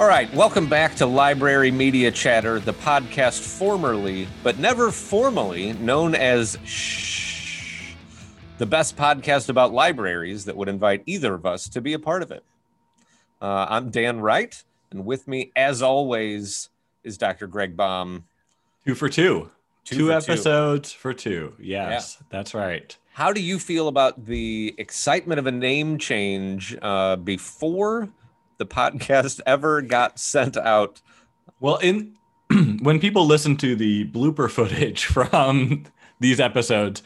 All right, welcome back to Library Media Chatter, the podcast formerly, but never formally, known as Shh, the best podcast about libraries that would invite either of us to be a part of it. Uh, I'm Dan Wright, and with me, as always, is Dr. Greg Baum. Two for two. Two Two, for two. episodes for two. Yes, that's right. How do you feel about the excitement of a name change uh, before the podcast ever got sent out? Well, in when people listen to the blooper footage from these episodes,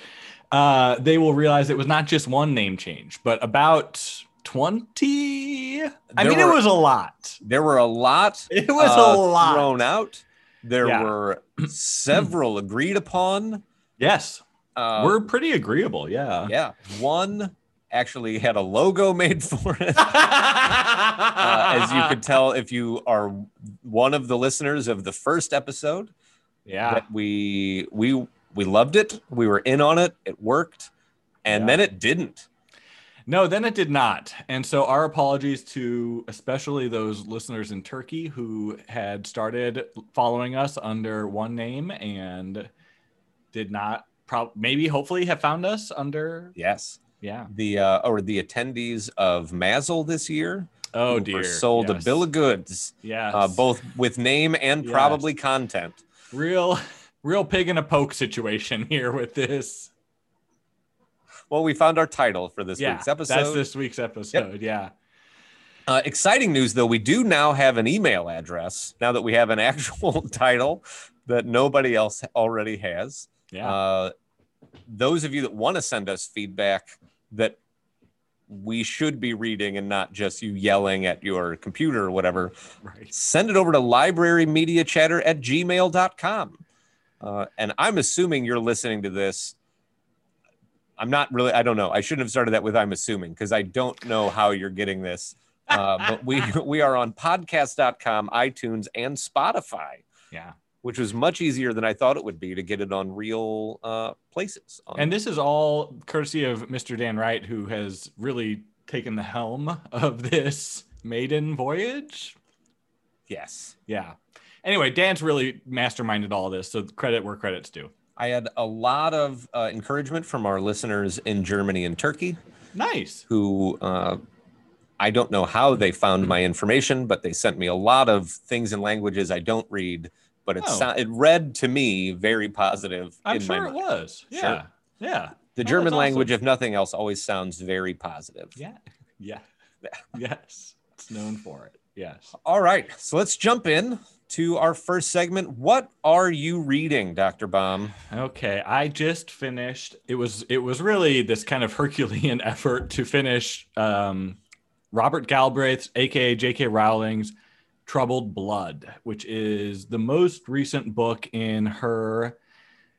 uh, they will realize it was not just one name change, but about 20. I mean, were- it was a lot. There were a lot It was uh, a lot. thrown out. There Yeah. were several agreed upon. Yes. Uh, We're pretty agreeable. Yeah. yeah, one actually had a logo made for it. Uh, as you could tell, if you are one of the listeners of the first episode, Yeah. that we we we loved it. We were in on it. It worked, and Yeah. then it didn't. No, then it did not. And so our apologies to especially those listeners in Turkey who had started following us under one name and did not prob maybe hopefully have found us under Yes, yeah. the uh, or the attendees of MASL this year Oh dear. were sold yes. a bill of goods, Yes. uh, both with name and Yes. probably content. real real pig in a poke situation here with this. Well, we found our title for this yeah. week's episode. That's this week's episode. Yeah. Uh, exciting news, though, we do now have an email address now that we have an actual title that nobody else already has. Yeah. Uh, those of you that want to send us feedback that we should be reading and not just you yelling at your computer or whatever, right. send it over to librarymediachatter at gmail.com. Uh, and I'm assuming you're listening to this. I'm not really, I don't know. I shouldn't have started that with I'm assuming because I don't know how you're getting this. Uh, but we we are on podcast.com, iTunes, and Spotify, Yeah. Which was much easier than I thought it would be to get it on real uh, places. On- And this is all courtesy of Mr. Dan Wright, who has really taken the helm of this maiden voyage. yes, Yeah. Anyway, Dan's really masterminded all this, so credit where credit's due. I had a lot of uh, encouragement from our listeners in Germany and Turkey. Nice. who uh, I don't know how they found my information, but they sent me a lot of things in languages I don't read. But it Oh. it read to me very positive. I'm in sure it was. Sure. Yeah. Yeah. The Oh, German language, awesome. if nothing else, always sounds very positive. Yeah. Yeah. yes. It's known for it. Yes. All right, so let's jump in to our first segment. What are you reading, Dr. Baum? Okay, I just finished. It was it was really this kind of Herculean effort to finish um, Robert Galbraith's, aka J.K. Rowling's, Troubled Blood, which is the most recent book in her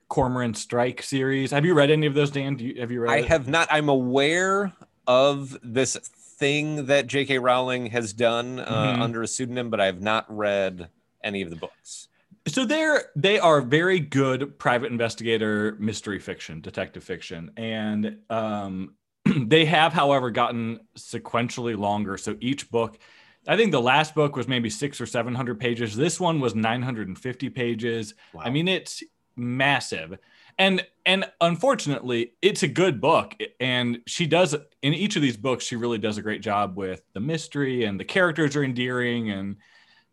Cormoran Strike series. Have you read any of those, Dan? Do you, have you read? I it? have not. I'm aware of this thing that J.K. Rowling has done uh, Mhm. under a pseudonym, but I have not read any of the books. So they're they are very good private investigator mystery fiction, detective fiction, and um, they have, however, gotten sequentially longer. So each book, I think the last book was maybe six or seven hundred pages. This one was nine hundred and fifty pages. I mean, it's massive, and and unfortunately, it's a good book. And she does in each of these books, she really does a great job with the mystery, and the characters are endearing, and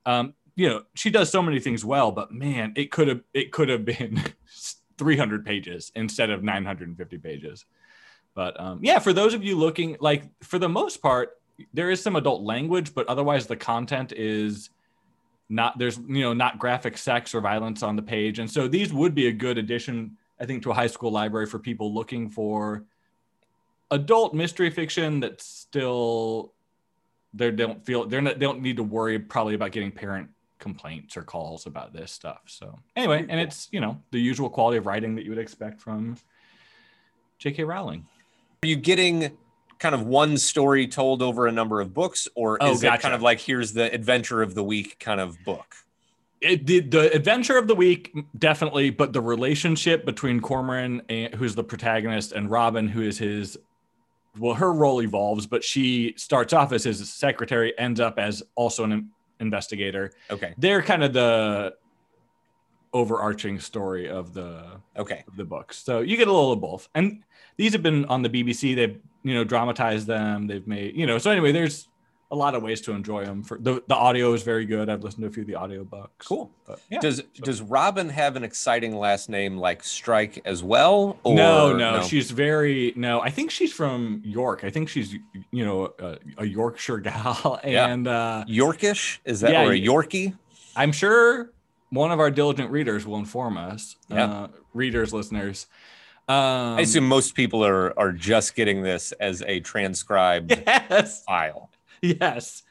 um, you know, she does so many things well. But man, it could have it could have been three hundred pages instead of nine hundred and fifty pages. But um, yeah, for those of you looking, like for the most part, there is some adult language, but otherwise the content is not there's you know not graphic sex or violence on the page. And so these would be a good addition i think to a high school library for people looking for adult mystery fiction that's still they don't feel they're not they don't need to worry probably about getting parent complaints or calls about this stuff. So anyway and it's you know the usual quality of writing that you would expect from jk rowling. Are you getting kind of one story told over a number of books, or Oh, is it kind of like here's the adventure of the week kind of book? it did the adventure of the week definitely but the relationship between cormoran and, who's the protagonist and robin who is his well her role evolves but she starts off as his secretary ends up as also an investigator. Okay. They're kind of the overarching story of the Okay. of the books. So you get a little of both. And these have been on the BBC. They've you know dramatized them. They've made you know. So anyway, there's a lot of ways to enjoy them. For the the audio is very good. I've listened to a few of the audio books. Cool. But, yeah. Does does Robin have an exciting last name like Strike as well? Or no, no, she's very no. I think she's from York. I think she's you know a, a Yorkshire gal, Yeah. and uh, Yorkish. Is that Yeah, or a Yorkie? I'm sure one of our diligent readers will inform us. Yeah. Uh, readers, listeners. Um, I assume most people are are just getting this as a transcribed yes, file. yes.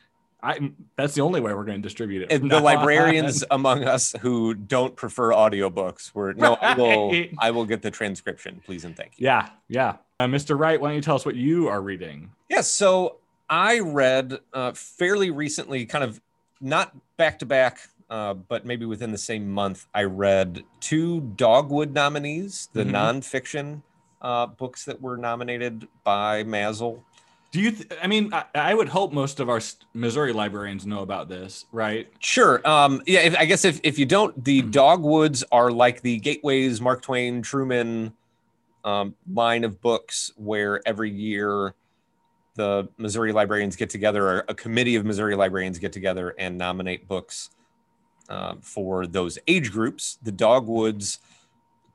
I. That's the only way we're going to distribute it. And the librarians among us who don't prefer audiobooks were no, I will I will get the transcription, please and thank you. Yeah, yeah. Uh, Mr. Wright, why don't you tell us what you are reading? Yes, so I read uh, fairly recently, kind of not back to back, uh, but maybe within the same month, I read two Dogwood nominees, the Mhm. nonfiction uh, books that were nominated by MASL. Do you? Th- I mean, I, I would hope most of our Missouri librarians know about this, right? Sure. Um, yeah, if, I guess if, if you don't, the Mhm. Dogwoods are like the Gateways, Mark Twain, Truman um, line of books where every year the Missouri librarians get together, or a committee of Missouri librarians get together and nominate books um, for those age groups. The Dogwoods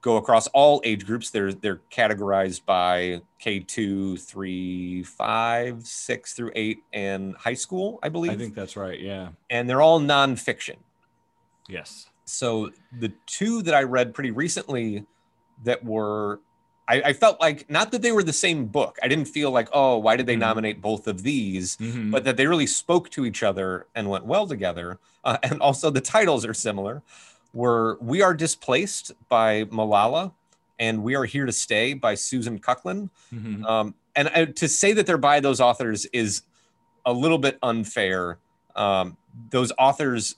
go across all age groups. They're they're categorized by K two, three, five, six through eight, and high school, I believe. I think that's right. Yeah. and they're all nonfiction. Yes. So the two that I read pretty recently that were I, I felt like not that they were the same book. I didn't feel like, oh, why did they Mhm. nominate both of these? Mhm. But that they really spoke to each other and went well together. Uh, and also the titles are similar. Were We Are Displaced by Malala and We Are Here to Stay by Susan Kuklin. Mhm. Um, and I, to say that they're by those authors is a little bit unfair. Um, those authors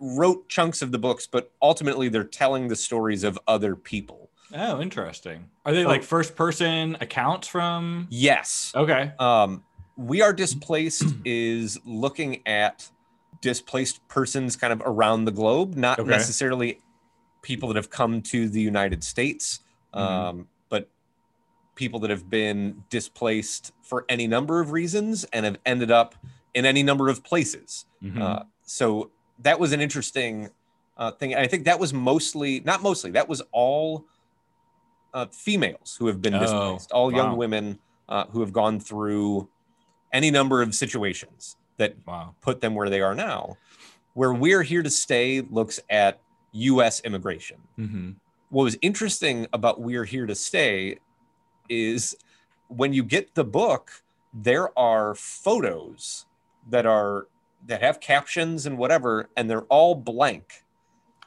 wrote chunks of the books, but ultimately they're telling the stories of other people. Oh, interesting. Are they like first person accounts from? Yes. Okay. Um, we Are Displaced is looking at displaced persons kind of around the globe, not Okay. necessarily people that have come to the United States, Mhm. um, but people that have been displaced for any number of reasons and have ended up in any number of places. Mhm. Uh, so that was an interesting uh, thing. And I think that was mostly, not mostly, that was all uh, females who have been Oh, displaced, all young women uh, who have gone through any number of situations that wow. put them where they are now. Where We're Here to Stay looks at US immigration. hmm What was interesting about We're Here to Stay is when you get the book, there are photos that are that have captions and whatever, and they're all blank.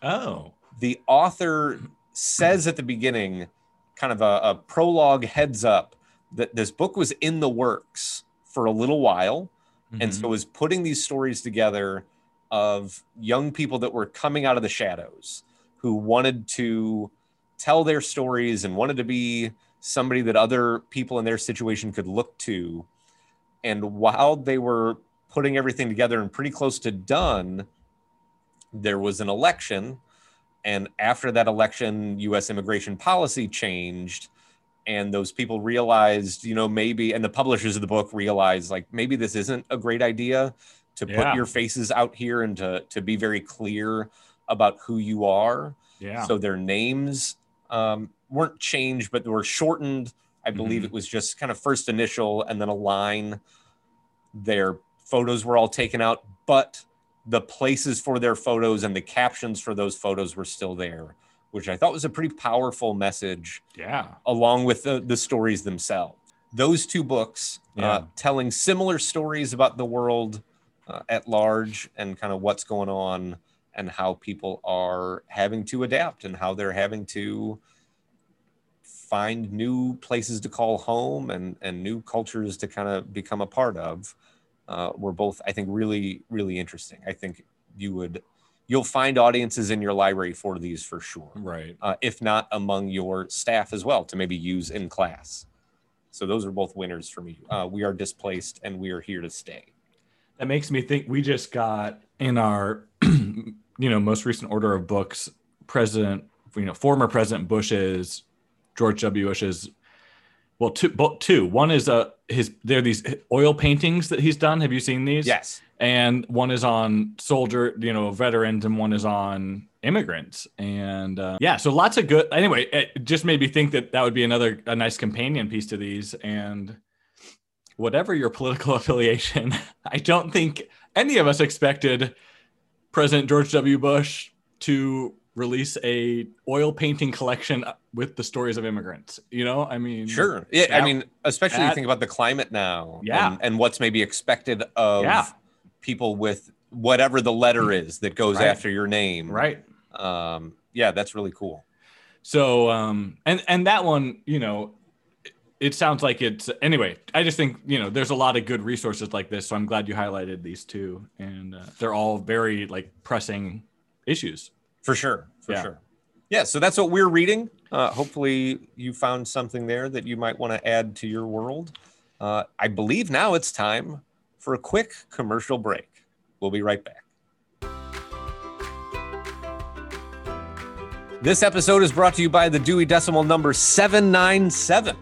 Oh. The author says at the beginning, kind of a, a prologue heads up, that this book was in the works for a little while and Mhm. so was putting these stories together of young people that were coming out of the shadows who wanted to tell their stories and wanted to be somebody that other people in their situation could look to and while they were putting everything together and pretty close to done there was an election and after that election US immigration policy changed and those people realized you know maybe and the publishers of the book realized like maybe this isn't a great idea to Yeah. put your faces out here and to to be very clear about who you are yeah. so their names um, weren't changed but they were shortened i believe Mhm. it was just kind of first initial and then a line their photos were all taken out but the places for their photos and the captions for those photos were still there which i thought was a pretty powerful message yeah. along with the, the stories themselves. Those two books Yeah. uh, telling similar stories about the world uh, at large and kind of what's going on and how people are having to adapt and how they're having to find new places to call home and, and new cultures to kind of become a part of uh, were both, I think, really, really interesting. I think you would, you'll find audiences in your library for these for sure Right. uh, if not among your staff as well, to maybe use in class. So those are both winners for me. Uh, we are displaced and we are here to stay. That makes me think we just got in our you know most recent order of books, President you know former President Bush's George W. Bush's well two both two one is uh his there are these oil paintings that he's done. Have you seen these? Yes. And one is on soldier you know veterans and one is on immigrants and uh, yeah so lots of good anyway it just made me think that that would be another a nice companion piece to these and whatever your political affiliation i don't think any of us expected president george w bush to release a oil painting collection with the stories of immigrants you know i mean Sure. Yeah. I mean, especially you think about the climate now. Yeah. And, and what's maybe expected of Yeah. people with whatever the letter is that goes Right. after your name. right Um, yeah, that's really cool. So um and and that one, you know, it, it sounds like it's anyway. I just think you know there's a lot of good resources like this, so I'm glad you highlighted these two, and uh, they're all very like pressing issues. For sure. For Yeah. sure. Yeah. So that's what we're reading. Uh, hopefully, you found something there that you might want to add to your world. Uh, I believe now it's time for a quick commercial break. We'll be right back. This episode is brought to you by the Dewey Decimal number 797.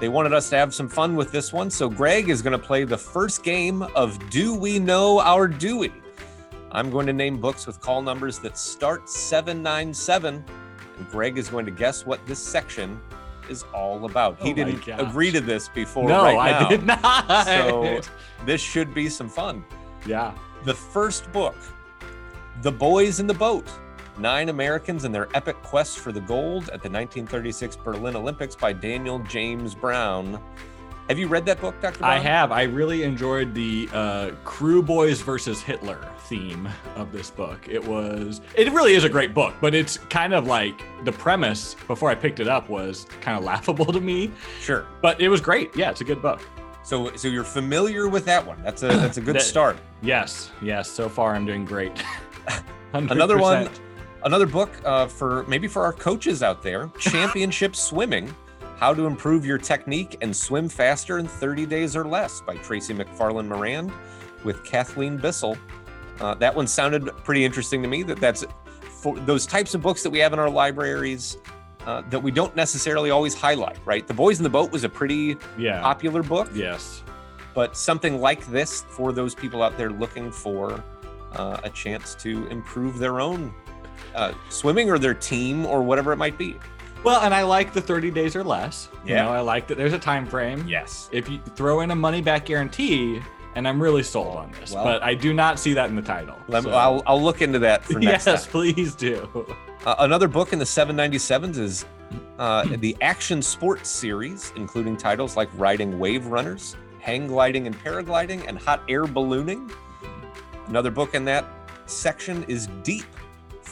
They wanted us to have some fun with this one, so Greg is going to play the first game of Do We Know Our Dewey? I'm going to name books with call numbers that start 797, and Greg is going to guess what this section is all about. Oh he my didn't gosh. agree to this before. no, right I did not. So this should be some fun. yeah, The first book, The Boys in the Boat Nine Americans and Their Epic Quest for the Gold at the 1936 Berlin Olympics by Daniel James Brown. Have you read that book, Dr. Brown? I have. I really enjoyed the uh, Crew Boys versus Hitler theme of this book. It was. It really is a great book, but it's kind of like the premise before I picked it up was kind of laughable to me. Sure. But it was great. Yeah, it's a good book. So, so you're familiar with that one. That's a that's a good That- start. Yes, yes. So far, I'm doing great. Another one, another book uh, for maybe for our coaches out there. Championship Swimming: How to Improve Your Technique and Swim Faster in 30 Days or Less by Tracy McFarland Morand with Kathleen Bissell. Uh, that one sounded pretty interesting to me. That that's for those types of books that we have in our libraries uh, that we don't necessarily always highlight. Right? The Boys in the Boat was a pretty Yeah. popular book. yes. but something like this for those people out there looking for uh, a chance to improve their own uh, swimming or their team or whatever it might be. Well, and I like the 30 days or less. You Yeah. know, I like that there's a time frame. Yes. If you throw in a money back guarantee, and I'm really sold on this, Well- but I do not see that in the title. Let, so- I'll, I'll look into that for next yes, time. please do. Uh, another book in the 797s is uh, the Action Sports series, including titles like Riding Wave Runners, Hang Gliding and Paragliding, and Hot Air Ballooning. Another book in that section is Deep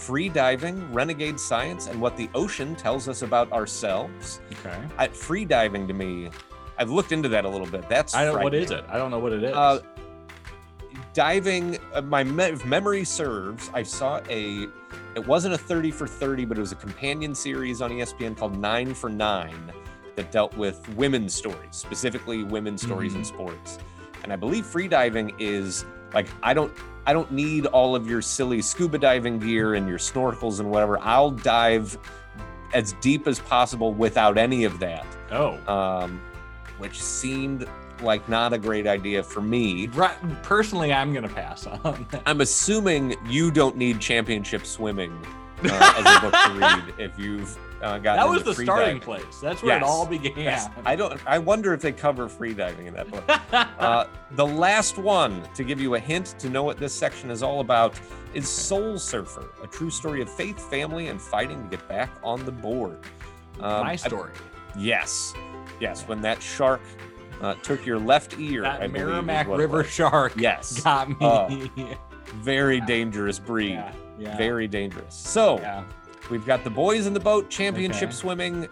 Free Diving, Renegade Science, and What the Ocean Tells Us About Ourselves. Okay. I, free diving to me, I've looked into that a little bit. That's I don't. What is it? I don't know what it is. Uh, diving, uh, my me- if memory serves, I saw a. It wasn't a 30 for 30, but it was a companion series on ESPN called Nine for Nine that dealt with women's stories, specifically women's stories in sports. And I believe free diving is like I don't I don't need all of your silly scuba diving gear and your snorkels and whatever. I'll dive as deep as possible without any of that oh. um, which seemed like not a great idea for me. Right. Personally, I'm gonna pass on. I'm assuming you don't need championship swimming uh, as a book to read if you've uh, That was the starting diving. place. That's where Yes. it all began. Yes. I don't. I wonder if they cover free diving in that book. Uh, the last one to give you a hint to know what this section is all about is Soul Surfer, a true story of faith, family, and fighting to get back on the board. Um, My I- story. yes, yes. When that shark uh, took your left ear, that believe is Meramec it River shark Yes. got me. Oh, very dangerous breed. yeah. Yeah. Very dangerous. So yeah. We've got the boys in the boat, championship Okay. swimming,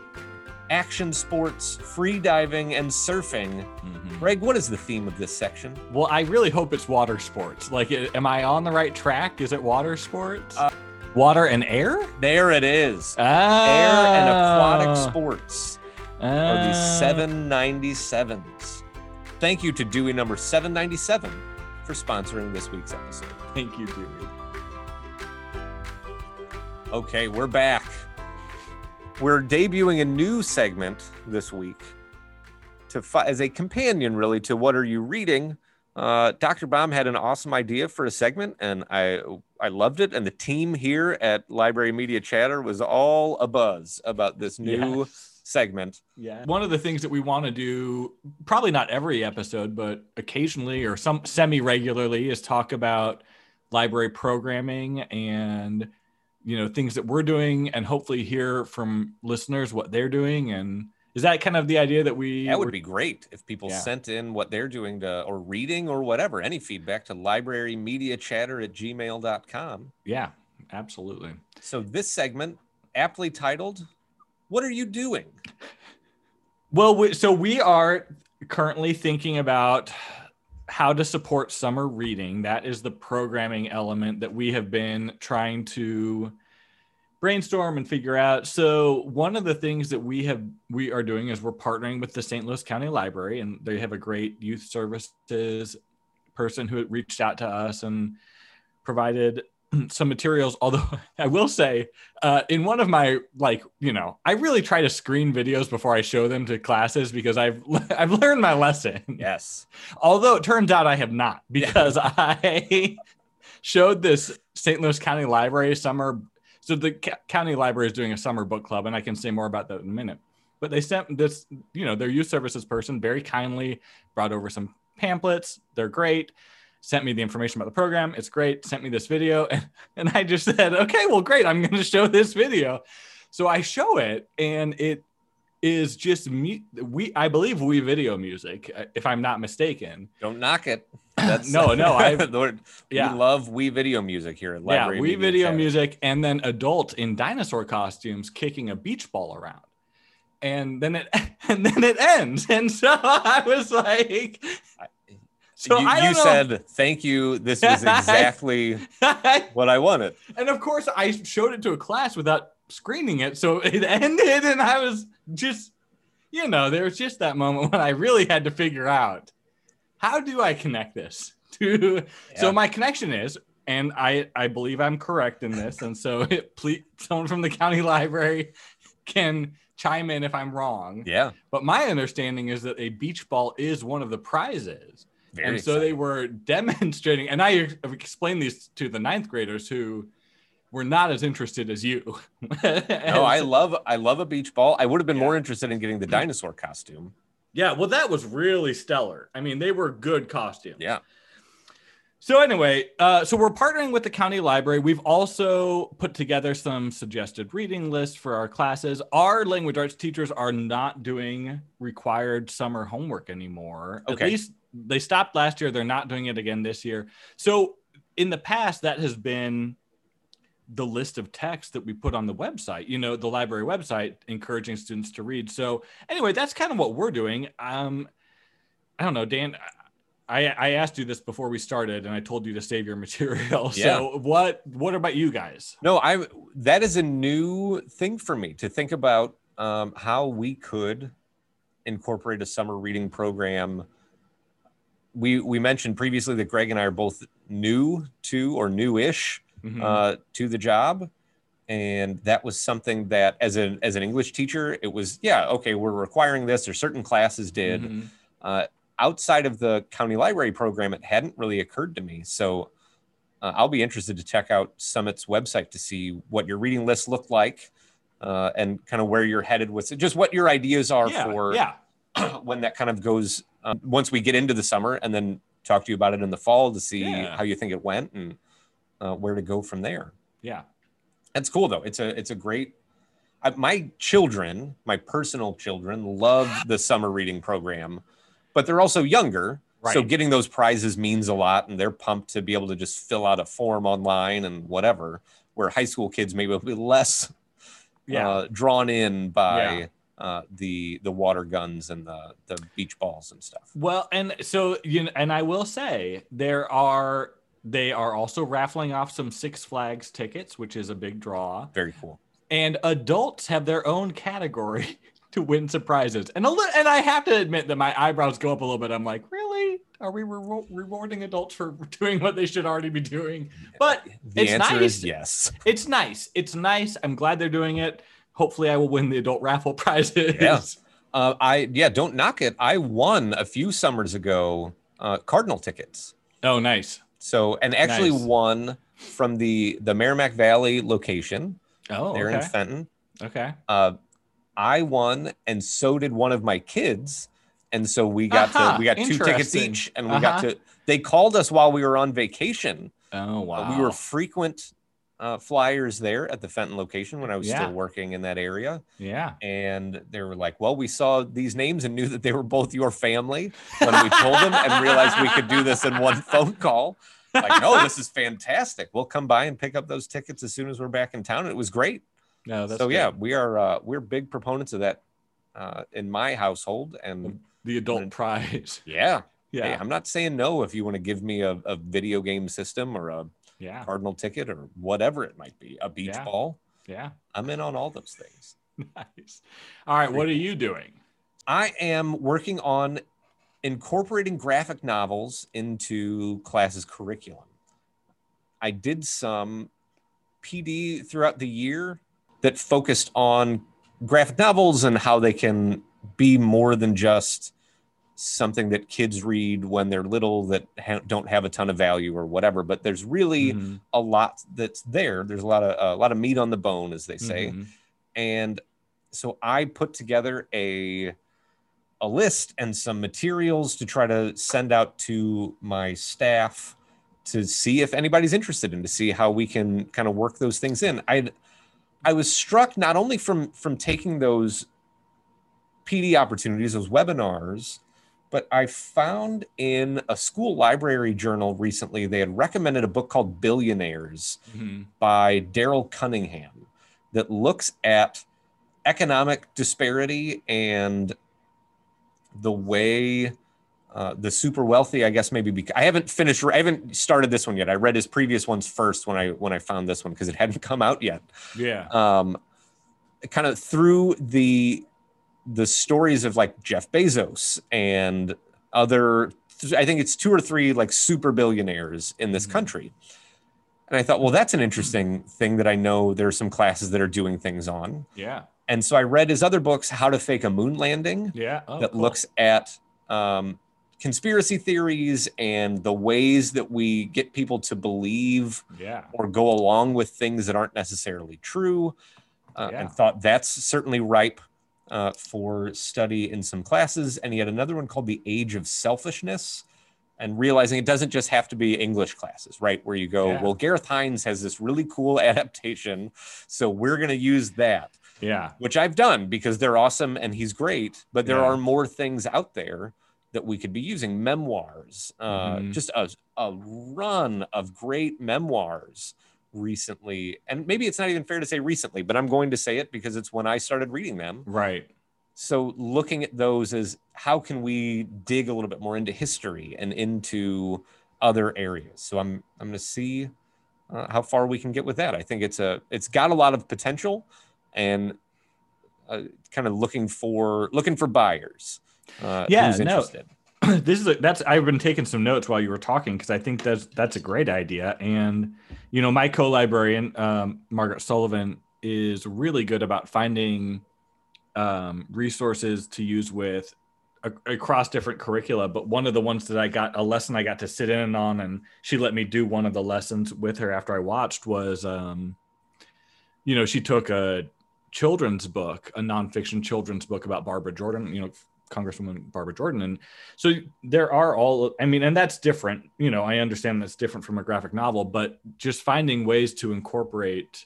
action sports, free diving, and surfing. Mhm. Greg, what is the theme of this section? Well, I really hope it's water sports. Like, am I on the right track? Is it water sports? Uh, water and air? There it is. Ah, Air and aquatic sports are the ah. 797s. Thank you to Dewey number 797 for sponsoring this week's episode. Thank you, Dewey. Okay, we're back. We're debuting a new segment this week to fi- as a companion, really, to what are you reading? Uh, Dr. Baum had an awesome idea for a segment, and I I loved it. And the team here at Library Media Chatter was all a buzz about this new Yes. segment. Yeah. One of the things that we want to do, probably not every episode, but occasionally or some semi regularly, is talk about library programming and you know things that we're doing, and hopefully hear from listeners what they're doing. And is that kind of the idea that we? That would be great if people Yeah. sent in what they're doing to or reading or whatever, any feedback to librarymediachatter at gmail.com. Yeah, absolutely. So this segment, aptly titled, What Are You Doing? Well, we, so we are currently thinking about how to support summer reading. That is the programming element that we have been trying to brainstorm and figure out. So one of the things that we have we are doing is we're partnering with the St. Louis County Library and they have a great youth services person who reached out to us and provided some materials although i will say uh, in one of my like you know i really try to screen videos before i show them to classes because i've i've learned my lesson Yes. although it turns out i have not because i showed this st louis county library summer so the co- county library is doing a summer book club and i can say more about that in a minute. But they sent this you know their youth services person very kindly brought over some pamphlets. They're great. Sent me the information about the program. It's great. Sent me this video and, and i just said okay well great. I'm going to show this video. So i show it and it is just me we i believe we video music uh, if i'm not mistaken Don't knock it. That's No, no, I- yeah we love we video music here at yeah we Media video music and then adult in dinosaur costumes kicking a beach ball around and then it and then it ends and so i was like so you you said thank you. This was exactly what I wanted. and of course i showed it to a class without screening it so it ended and i was just you know there was just that moment when i really had to figure out how do i connect this to so my connection is and i i believe i'm correct in this and so it, please someone from the county library can chime in if i'm wrong. Yeah. but my understanding is that a beach ball is one of the prizes. Very and so they were demonstrating and i explained these to the ninth graders who were not as interested as you No, I love I love a beach ball. I would have been Yeah. more interested in getting the dinosaur costume. yeah well that was really stellar i mean they were good costumes Yeah. So anyway, uh, so we're partnering with the county library. We've also put together some suggested reading lists for our classes. Our language arts teachers are not doing required summer homework anymore. Okay. At least they stopped last year. They're not doing it again this year. So in the past, that has been the list of text that we put on the website, you know, the library website, encouraging students to read. So anyway, that's kind of what we're doing. Um, I don't know, Dan. I, I asked you this before we started, and I told you to save your material. Yeah. So what what about you guys? No, I that is a new thing for me to think about um, how we could incorporate a summer reading program. We we mentioned previously that Greg and I are both new to or newish Mhm. uh, to the job, and that was something that as an as an English teacher, it was yeah okay we're requiring this or certain classes did. Mhm. Uh, outside of the county library program, it hadn't really occurred to me. So uh, I'll be interested to check out Summit's website to see what your reading list looked like uh, and kind of where you're headed with. Just what your ideas are yeah, for yeah, when that kind of goes um, once we get into the summer and then talk to you about it in the fall to see Yeah. how you think it went and uh, where to go from there. yeah. That's cool though. It's a it's a great. I, my children, my personal children, love the summer reading program, but they're also younger. So getting those prizes means a lot, and they're pumped to be able to just fill out a form online and whatever. Where high school kids maybe will be less Yeah. uh, drawn in by Yeah. uh, the the water guns and the the beach balls and stuff. Well, and so you know, and I will say there are they are also raffling off some Six Flags tickets, which is a big draw. Very cool. And adults have their own category to win surprises. And a li- and I have to admit that my eyebrows go up a little bit. I'm like, really? are we re- rewarding adults for doing what they should already be doing? But The it's answer nice. is yes. It's nice. It's nice. I'm glad they're doing it. Hopefully, I will win the adult raffle prizes. Yeah. Uh, I yeah, don't knock it. I won a few summers ago uh, Cardinal tickets. Oh, nice. So and actually Nice. won from the the Meramec Valley location Oh, there in okay. Fenton. Okay. Uh, I won, and so did one of my kids. And so we got Aha, to we got two tickets each, and we got Uh-huh. to. They called us while we were on vacation. Oh, wow. we were frequent uh, flyers there at the Fenton location when I was Yeah. still working in that area. yeah. And they were like, "Well, we saw these names and knew that they were both your family when we told them, and realized we could do this in one phone call." Like, no, this is fantastic. We'll come by and pick up those tickets as soon as we're back in town. It was great. No, that's so good. yeah, we are uh, we're big proponents of that uh, in my household. And The adult prize. yeah, Yeah. hey, I'm not saying no if you want to give me a, a video game system or a yeah. cardinal ticket or whatever it might be, a beach Yeah. ball. Yeah. I'm in on all those things. Nice. All right. What are you doing? I am working on incorporating graphic novels into classes curriculum. I did some PD throughout the year that focused on graphic novels and how they can be more than just something that kids read when they're little that ha- don't have a ton of value or whatever but there's really Mhm. a lot that's there there's a lot of a lot of meat on the bone as they say Mhm. and so I put together a a list and some materials to try to send out to my staff to see if anybody's interested in to see how we can kind of work those things in. I I was struck not only from from taking those PD opportunities, those webinars, but I found in a school library journal recently they had recommended a book called Billionaires Mhm. by Darryl Cunningham that looks at economic disparity and the way uh, the super wealthy, I guess maybe bec- I haven't finished. I haven't started this one yet. I read his previous ones first when I when I found this one because it hadn't come out yet. Yeah. Um, kind of through the the stories of like Jeff Bezos and other. I think it's two or three like super billionaires in this Mhm. country. And I thought, well, that's an interesting thing that I know there are some classes that are doing things on. Yeah. And so I read his other books, How to Fake a Moon Landing, Yeah. Oh, that cool. looks at um, conspiracy theories and the ways that we get people to believe Yeah. or go along with things that aren't necessarily true. Uh, Yeah. And thought that's certainly ripe uh, for study in some classes. And he had another one called The Age of Selfishness. And realizing it doesn't just have to be English classes, right? Where you go, Yeah. well, Gareth Hinds has this really cool adaptation. So we're going to use that Yeah. which I've done because they're awesome and he's great. But there Yeah. are more things out there that we could be using. Memoirs, uh, Mhm. just a, a run of great memoirs recently. And maybe it's not even fair to say recently, but I'm going to say it because it's when I started reading them. Right. So looking at those as how can we dig a little bit more into history and into other areas. So I'm I'm going to see uh, how far we can get with that. I think it's a it's got a lot of potential and uh, kind of looking for looking for buyers. Uh, Yeah, who's no. this is a, that's I've been taking some notes while you were talking because I think that's that's a great idea. And you know, my co-librarian um, Margaret Sullivan is really good about finding um, resources to use with a, across different curricula. But one of the ones that I got a lesson I got to sit in on, and she let me do one of the lessons with her after I watched was, um, you know, she took a children's book, a nonfiction children's book about Barbara Jordan, you know, Congresswoman Barbara Jordan. And so there are all, I mean, and that's different. You know, I understand that's different from a graphic novel, but just finding ways to incorporate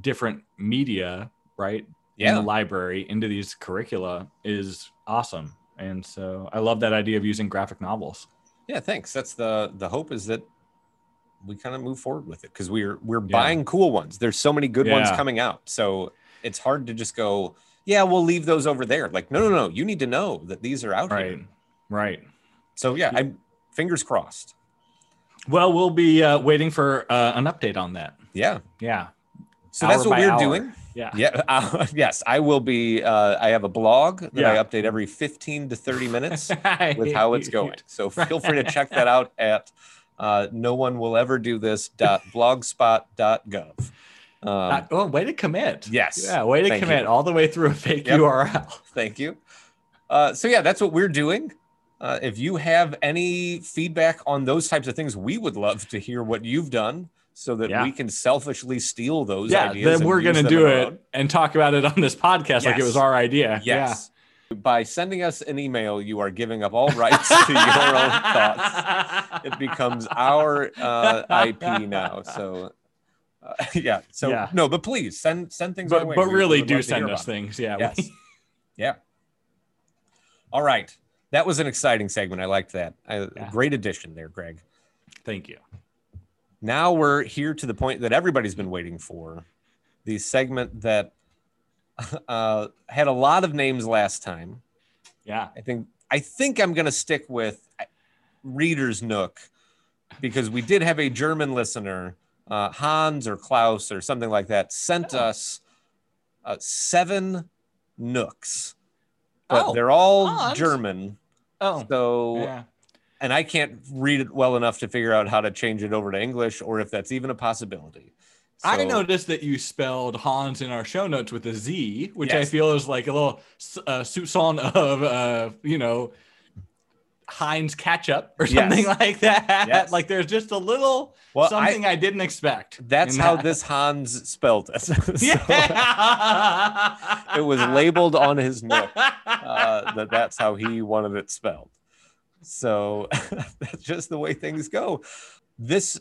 different media, right? In Yeah. the library into these curricula is awesome. And so I love that idea of using graphic novels. Yeah, thanks. That's the the hope is that we kind of move forward with it because we're we're Yeah. buying cool ones. There's so many good ones coming out. So it's hard to just go, yeah, we'll leave those over there. Like, no, no, no. You need to know that these are out Right. here. Right. So yeah, I'm fingers crossed. Well, we'll be uh, waiting for uh, an update on that. Yeah. Yeah. So Hour that's what we're hour. doing. Yeah. Yeah. Uh, yes, I will be. Uh, I have a blog that I update every 15 to 30 minutes with how it's going. So feel free to check that out at uh, no one will ever do this dot blogspot.gov. Um, Uh, oh, way to commit. Yes. Yeah, way to Thank commit you. all the way through a fake Yep. URL. Thank you. Uh, so yeah, that's what we're doing. Uh, if you have any feedback on those types of things, we would love to hear what you've done so that Yeah. we can selfishly steal those Yeah, ideas. then we're gonna do in it and talk about it on this podcast like it was our idea. Yes. By sending us an email, you are giving up all rights to your own thoughts. It becomes our uh, IP now. So, uh, yeah. So Yeah. no, but please send send things. But but We- really do send us things. Yeah. Yes. yeah. All right. That was an exciting segment. I liked that. I, Yeah. Great addition there, Greg. Thank you. Now we're here to the point that everybody's been waiting for. The segment that uh, had a lot of names last time. Yeah. I think I think I'm going to stick with Reader's Nook because we did have a German listener, uh, Hans or Klaus or something like that, sent Oh. us uh, seven nooks, but Oh, they're all Hans. German. Oh. So, Yeah. and I can't read it well enough to figure out how to change it over to English or if that's even a possibility. I noticed that you spelled Hans in our show notes with a Z, which I feel is like a little uh, soupçon of, uh, you know, Heinz ketchup or Yes. something like that. Yes. Like there's just a little Well, something I, didn't expect. That's how that. this Hans spelled it. So it was labeled on his nook. uh, that that's how he wanted it spelled. So that's just the way things go. This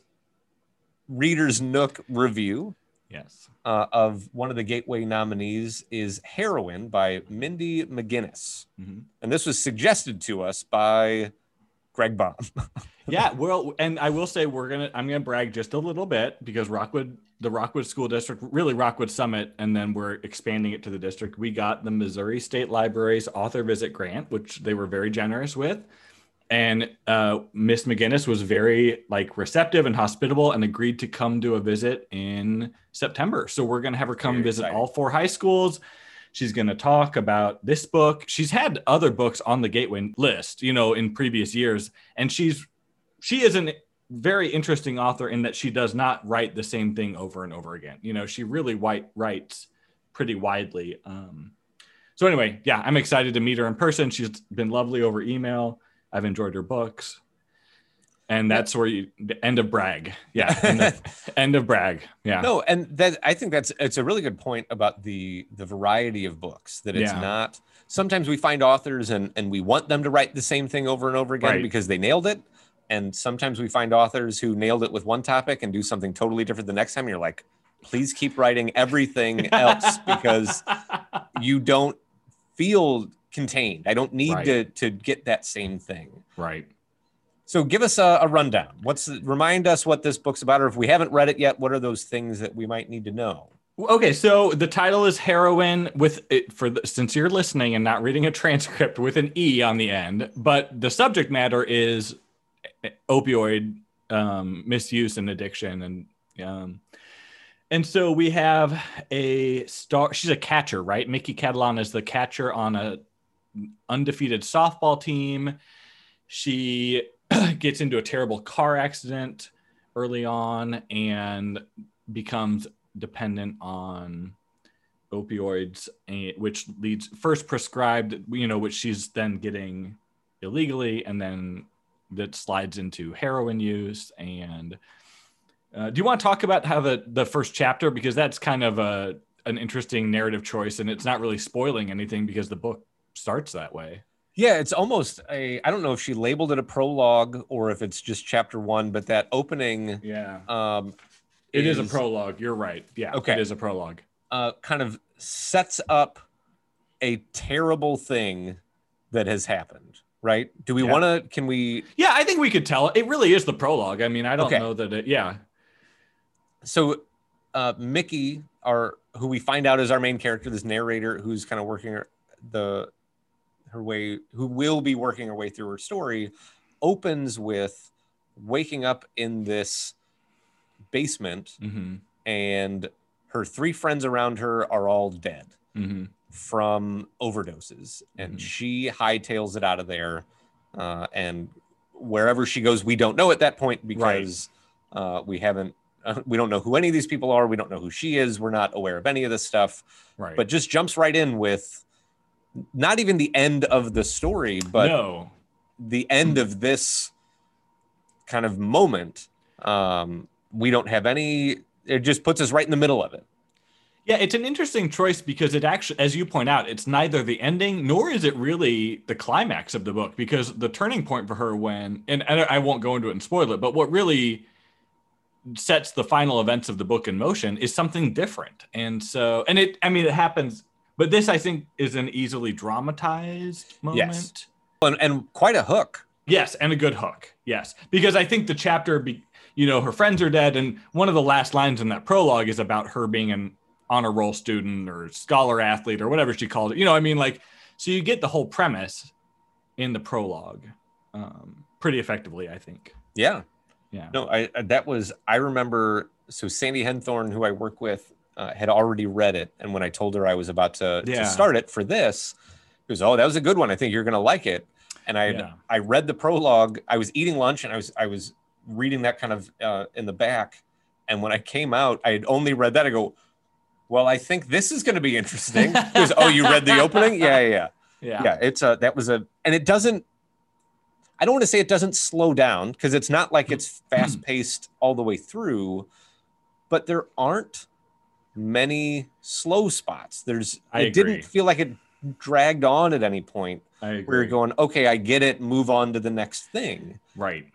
Reader's Nook review yes. uh, of one of the Gateway nominees is Heroine by Mindy McGinnis. Mhm. And this was suggested to us by Greg Baum. yeah well and i will say we're gonna i'm gonna brag just a little bit because rockwood the rockwood school district really rockwood summit and then we're expanding it to the district we got the missouri state library's author visit grant which they were very generous with and uh, miss mcginnis was very like receptive and hospitable and agreed to come do a visit in september so we're gonna have her come Very visit exciting. all four high schools She's going to talk about this book. She's had other books on the Gateway list, you know, in previous years, and she's she is a very interesting author in that she does not write the same thing over and over again. You know, she really white writes pretty widely. Um, so anyway, yeah, I'm excited to meet her in person. She's been lovely over email. I've enjoyed her books. And that's where you the end of brag. Yeah. End of, end of brag. Yeah. No, and that I think that's it's a really good point about the the variety of books that it's Yeah. not sometimes we find authors and and we want them to write the same thing over and over again Right. because they nailed it and sometimes we find authors who nailed it with one topic and do something totally different the next time you're like please keep writing everything else because you don't feel contained i don't need Right. to to get that same thing right. so give us a, a rundown what's the, remind us what this book's about or if we haven't read it yet what are those things that we might need to know Okay, so the title is Heroine with it for the, since you're listening and not reading a transcript with an E on the end, but the subject matter is opioid um, misuse and addiction, and um, and so we have a star. She's a catcher, right? Mickey Catalan is the catcher on a undefeated softball team. She gets into a terrible car accident early on and becomes dependent on opioids which leads first prescribed you know which she's then getting illegally and then that slides into heroin use and uh, do you want to talk about how the the first chapter because that's kind of a an interesting narrative choice and it's not really spoiling anything because the book starts that way Yeah, it's almost a. I don't know if she labeled it a prologue or if it's just chapter one, but that opening yeah um, it is, a prologue you're right yeah Okay. it is a prologue uh, kind of sets up a terrible thing that has happened. Right? Do we Yeah. want to? Can we? yeah i think we could tell it really is the prologue i mean i don't Okay. know that it yeah So, uh, Mickey, our who we find out is our main character, this narrator who's kind of working the her way, who will be working her way through her story, opens with waking up in this basement hmm and her three friends around her are all dead hmm from overdoses, and Mhm. she hightails it out of there. Uh, and wherever she goes, we don't know at that point because uh, we haven't. Uh, we don't know who any of these people are. We don't know who she is. We're not aware of any of this stuff. Right. But just jumps right in with not even the end of the story, but no. the end of this kind of moment. Um, we don't have any. It just puts us right in the middle of it. Yeah, it's an interesting choice because it actually, as you point out, it's neither the ending nor is it really the climax of the book. Because the turning point for her, when and, and I won't go into it and spoil it, but what really sets the final events of the book in motion is something different. And so, and it, I mean, it happens, but this I think is an easily dramatized moment. And, and quite a hook. Yes, and a good hook. Yes, because I think the chapter, be, you know, her friends are dead, and one of the last lines in that prologue is about her being an honor roll student or scholar athlete or whatever she called it. You know, I mean, like, so you get the whole premise in the prologue um, pretty effectively, I think. Yeah. Yeah. No, I I- that was I remember. So Sandy Henthorne, who I work with, uh, had already read it, and when I told her I was about to, Yeah. to start it for this, she was "Oh, that was a good one. I think you're going to like it." And I Yeah. I read the prologue. I was eating lunch, and I was I was reading that kind of uh, in the back. And when I came out, I had only read that. I go, "Well, I think this is going to be interesting." Goes, "Oh, you read the opening? Yeah, yeah, yeah." Yeah. yeah it's a that was a and it doesn't i don't want to say it doesn't slow down because it's not like it's fast paced all the way through but there aren't many slow spots there's I it agree. didn't feel like it dragged on at any point I agree. where you're going okay i get it move on to the next thing Right.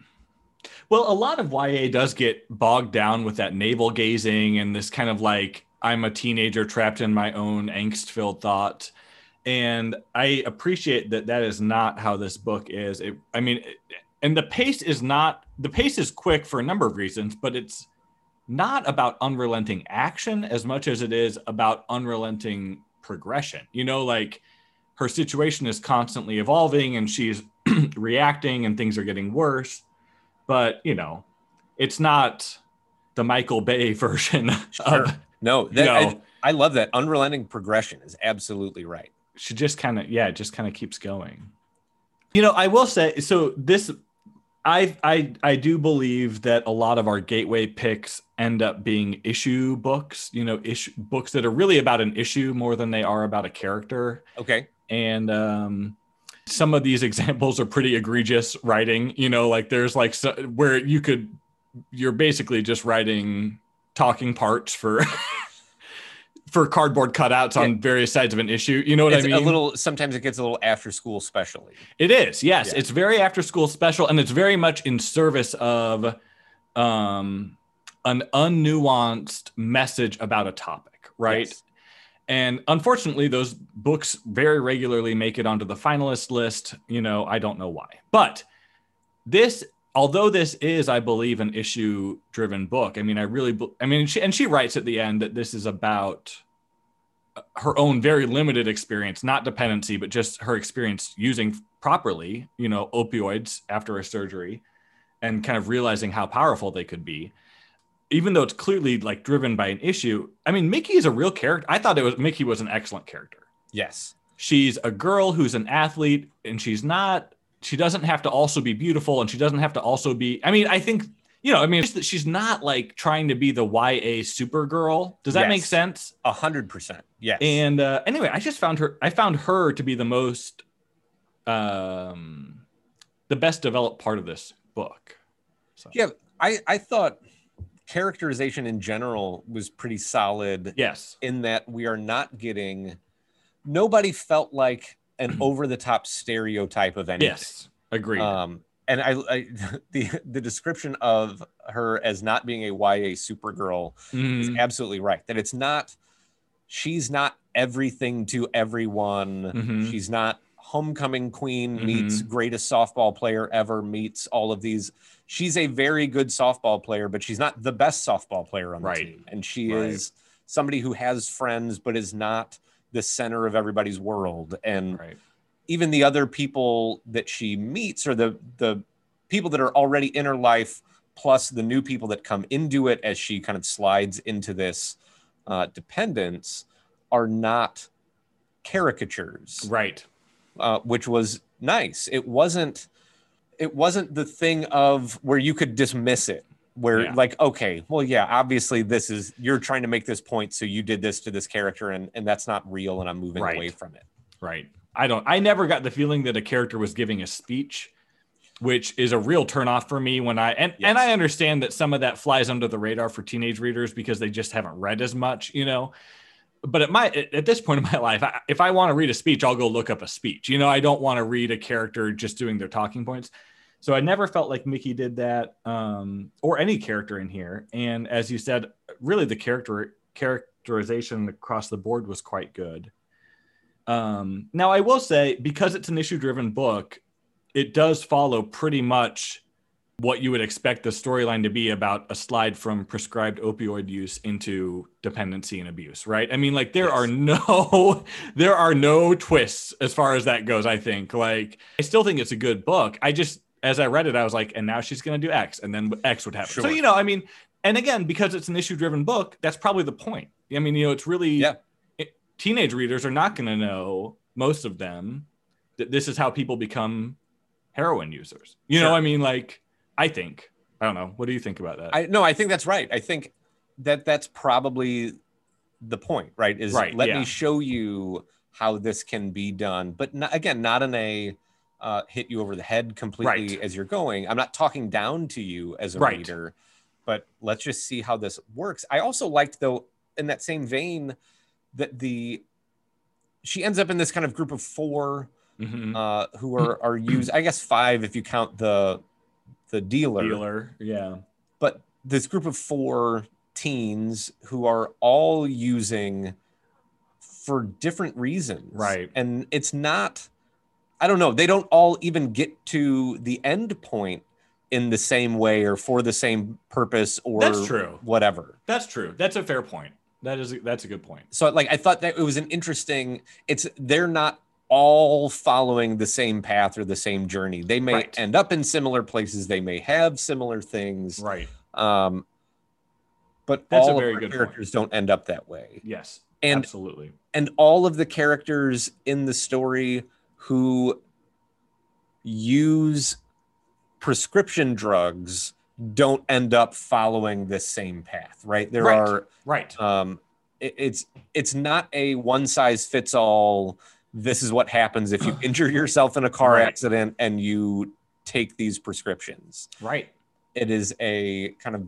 Well, a lot of YA does get bogged down with that navel gazing and this kind of like I'm a teenager trapped in my own angst-filled thought. And I appreciate that that is not how this book is. It, I mean, and the pace is not the pace is quick for a number of reasons, but it's not about unrelenting action as much as it is about unrelenting progression. You know, like her situation is constantly evolving and she's reacting and things are getting worse. But, you know, it's not the Michael Bay version Sure. of no you know, I, I love that unrelenting progression is absolutely right she just kind of yeah, it just kind of keeps going. You know, I will say so this I I I do believe that a lot of our gateway picks end up being issue books, you know, issue books that are really about an issue more than they are about a character. okay and um some of these examples are pretty egregious writing you know like there's like so, where you could you're basically just writing talking parts for for cardboard cutouts on various sides of an issue you know what it's i mean a little sometimes it gets a little after school special. it is yes Yeah. it's very after school special and it's very much in service of um an unnuanced message about a topic right Yes. and unfortunately those books very regularly make it onto the finalist list you know i don't know why but this although this is i believe an issue driven book i mean i really i mean she, and she writes at the end that this is about uh, her own very limited experience not dependency but just her experience using properly you know opioids after a surgery and kind of realizing how powerful they could be. Even though it's clearly like driven by an issue i mean mickey is a real character i thought it was mickey was an excellent character. Yes. She's a girl who's an athlete and she's not she doesn't have to also be beautiful and she doesn't have to also be i mean i think you know i mean she's- not like trying to be the ya supergirl. Does that Yes. make sense? A hundred percent. Yes. And uh, anyway i just found her i found her to be the most um the best developed part of this book. So. Yeah. I, I thought characterization in general was pretty solid yes. in that we are not getting nobody felt like an over the top stereotype of anything. yes agreed Um and I, I the the description of her as not being a YA supergirl is Mhm. absolutely right. That it's not she's not everything to everyone. Mhm. She's not homecoming queen Mm-hmm. meets greatest softball player ever meets all of these. She's a very good softball player, but she's not the best softball player on the Right. team. And she Right. is somebody who has friends but is not the center of everybody's world. And right even the other people that she meets or the the people that are already in her life plus the new people that come into it as she kind of slides into this uh, dependents are not caricatures Right. uh, which was nice. It wasn't it wasn't the thing of where you could dismiss it where Yeah. like okay well yeah obviously this is you're trying to make this point so you did this to this character and and that's not real and i'm moving Right. away from it Right. I don't. I never got the feeling that a character was giving a speech, which is a real turnoff for me. When I and and I understand that some of that flies under the radar for teenage readers because they just haven't read as much, you know. But at my at at this point in my life, I, if I want to read a speech, I'll go look up a speech. You know, I don't want to read a character just doing their talking points. So I never felt like Mickey did that, um, or any character in here. And as you said, really the character characterization across the board was quite good. Um, now I will say because it's an issue driven book, it does follow pretty much what you would expect the storyline to be about a slide from prescribed opioid use into dependency and abuse, right? I mean, like there Yes. are no there are no twists as far as that goes, I think. Like I still think it's a good book. I just as I read it, I was like, and now she's gonna do X, and then X would happen. So you know, I mean, and again, because it's an issue driven book, that's probably the point. I mean, you know, it's really Yeah. it- teenage readers are not going to know most of them that this is how people become heroin users. You know, Sure. I mean, like I think I don't know. What do you think about that? i no i think that's right i think that that's probably the point right is Right, let yeah. me show you how this can be done but not, again not in a uh, hit you over the head completely Right. as you're going i'm not talking down to you as a Right. reader but let's just see how this works i also liked though in that same vein that the she ends up in this kind of group of four Mhm. uh, who are are used i guess five if you count the the dealer Dealer, yeah, but this group of four teens who are all using for different reasons Right. and it's not i don't know they don't all even get to the end point in the same way or for the same purpose or That's true. whatever that's true. That's a fair point. That is that's a good point. so like i thought that it was an interesting it's they're not all following the same path or the same journey they may Right. end up in similar places they may have similar things Right. um but That's a all very of good point. characters don't end up that way Yes. and absolutely. and all of the characters in the story who use prescription drugs don't end up following this same path right there Right. are Right. um it- it's it's not a one size fits all this is what happens if you injure yourself in a car Right. accident and you take these prescriptions right. it is a kind of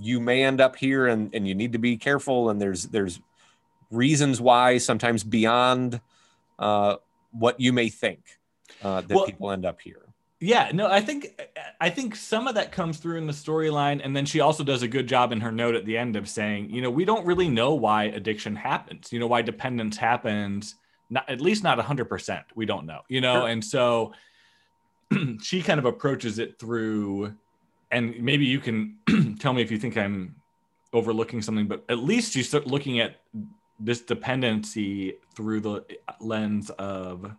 you may end up here and, and you need to be careful and there's there's reasons why sometimes beyond uh, what you may think uh, that Well- people end up here Yeah, no, I think I think some of that comes through in the storyline, and then she also does a good job in her note at the end of saying, you know, we don't really know why addiction happens, you know, why dependence happens, not at least not hundred percent. We don't know, you know, Sure. and so she kind of approaches it through, and maybe you can tell me if you think I'm overlooking something, but at least she's start looking at this dependency through the lens of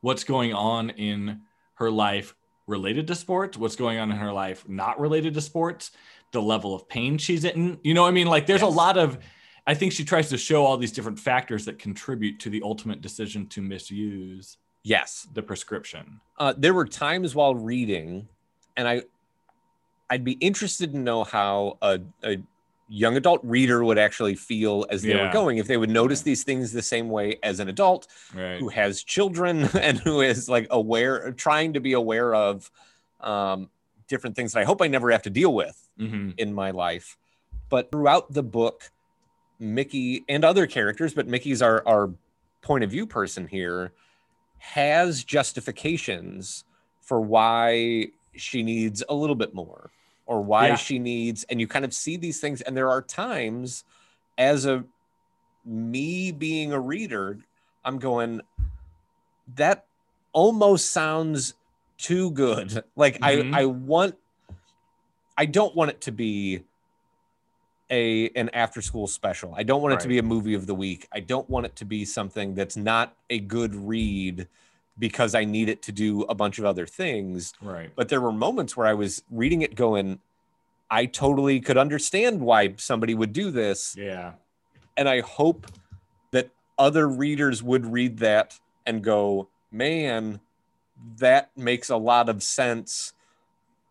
what's going on in her life related to sports, what's going on in her life not related to sports, the level of pain she's in. You know, what I mean, like there's a lot of, I think she tries to show all these different factors that contribute to the ultimate decision to misuse yes the prescription. uh, there were times while reading and i i'd be interested to know how a, a young adult reader would actually feel as they were going if they would notice these things the same way as an adult Right. who has children and who is like aware trying to be aware of um, different things that i hope i never have to deal with hmm in my life. But throughout the book mickey and other characters but mickey's our, our point of view person here has justifications for why she needs a little bit more or why Yeah. she needs and you kind of see these things and there are times as a me being a reader i'm going that almost sounds too good like Mhm. i i want i don't want it to be a an after school special i don't want it to be a movie of the week i don't want it to be something that's not a good read because i need it to do a bunch of other things Right. but there were moments where i was reading it going i totally could understand why somebody would do this Yeah. and I hope that other readers would read that and go, man, that makes a lot of sense.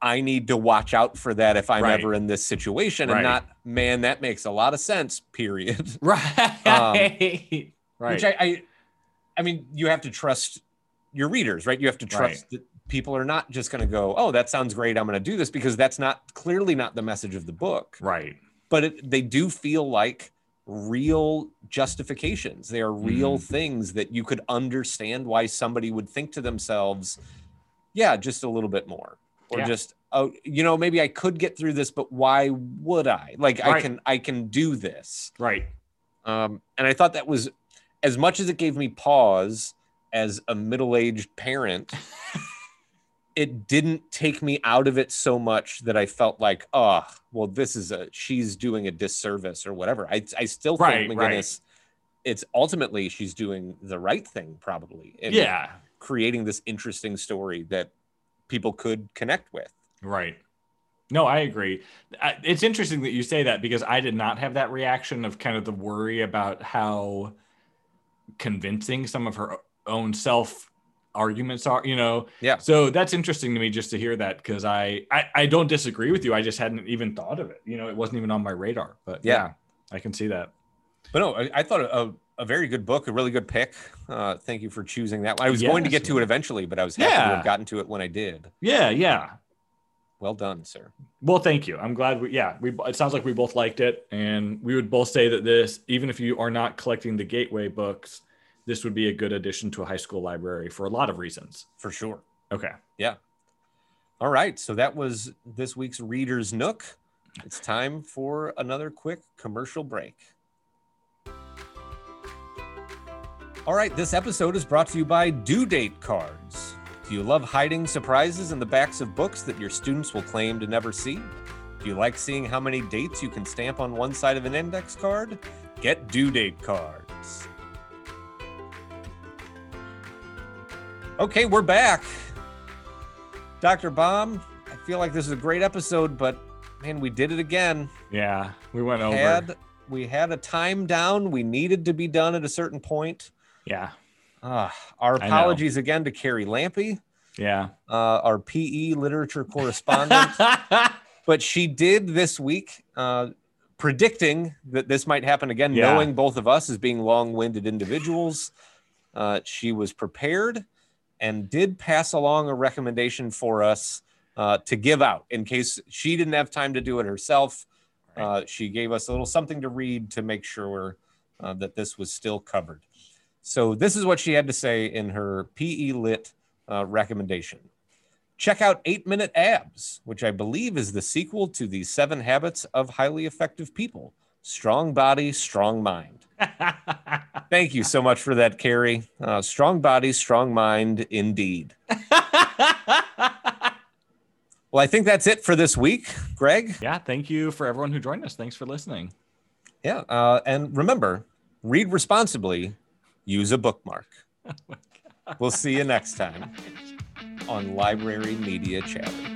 I need to watch out for that if I'm Right. ever in this situation Right. and not, man, that makes a lot of sense, period. Right. Um, right. Which I, I, I mean, you have to trust your readers, right? You have to trust Right. that people are not just going to go, oh, that sounds great. I'm going to do this because that's not clearly not the message of the book. right. But it, they do feel like real justifications. They are real Mhm. things that you could understand why somebody would think to themselves, yeah, just a little bit more. Or Yeah. just, oh, you know, maybe I could get through this, but why would I? Like I can I can do this. Right. Um, and I thought that was as much as it gave me pause as a middle-aged parent, it didn't take me out of it so much that I felt like, oh, well, this is a she's doing a disservice or whatever. I I still Right, think right. McGinnis, it's ultimately she's doing the right thing, probably. in Yeah. creating this interesting story that people could connect with. Right. No, I agree. It's interesting that you say that because I did not have that reaction of kind of the worry about how convincing some of her own self arguments are, you know. Yeah. So that's interesting to me just to hear that because I, I I don't disagree with you. I just hadn't even thought of it. You know, it wasn't even on my radar. But Yeah. yeah, I can see that. But no, I, I thought a, a very good book, a really good pick. Uh, thank you for choosing that. I was going to get to it eventually, but I was happy to have gotten to it when I did. Yeah, yeah. Well done, sir. Well, thank you. I'm glad we yeah, we it sounds like we both liked it and we would both say that this even if you are not collecting the gateway books, this would be a good addition to a high school library for a lot of reasons. For sure. Okay. Yeah. All right. So that was this week's Reader's Nook. It's time for another quick commercial break. All right. This episode is brought to you by Due Date Cards. Do you love hiding surprises in the backs of books that your students will claim to never see? Do you like seeing how many dates you can stamp on one side of an index card? Get Due Date Cards. Okay, we're back. Dr. Bomb, I feel like this is a great episode, but man, we did it again. Yeah, we went over. Had we had a time down, we needed to be done at a certain point. yeah. Ah, our apologies again to Carrie Lampy, Yeah. uh, our PE literature correspondent. but she did this week, uh, predicting that this might happen again, Yeah. knowing both of us as being long-winded individuals. Uh, she was prepared and did pass along a recommendation for us uh, to give out in case she didn't have time to do it herself. Uh, she gave us a little something to read to make sure uh, that this was still covered. So this is what she had to say in her PE Lit uh, recommendation. Check out Eight Minute Abs, which I believe is the sequel to the Seven Habits of Highly Effective People. Strong body, strong mind. Thank you so much for that, Carrie. Uh, strong body, strong mind, indeed. Well, I think that's it for this week, Greg. yeah, thank you for everyone who joined us. Thanks for listening. Yeah. Uh, and remember, read responsibly, use a bookmark. We'll see you next time on Library Media Chatter.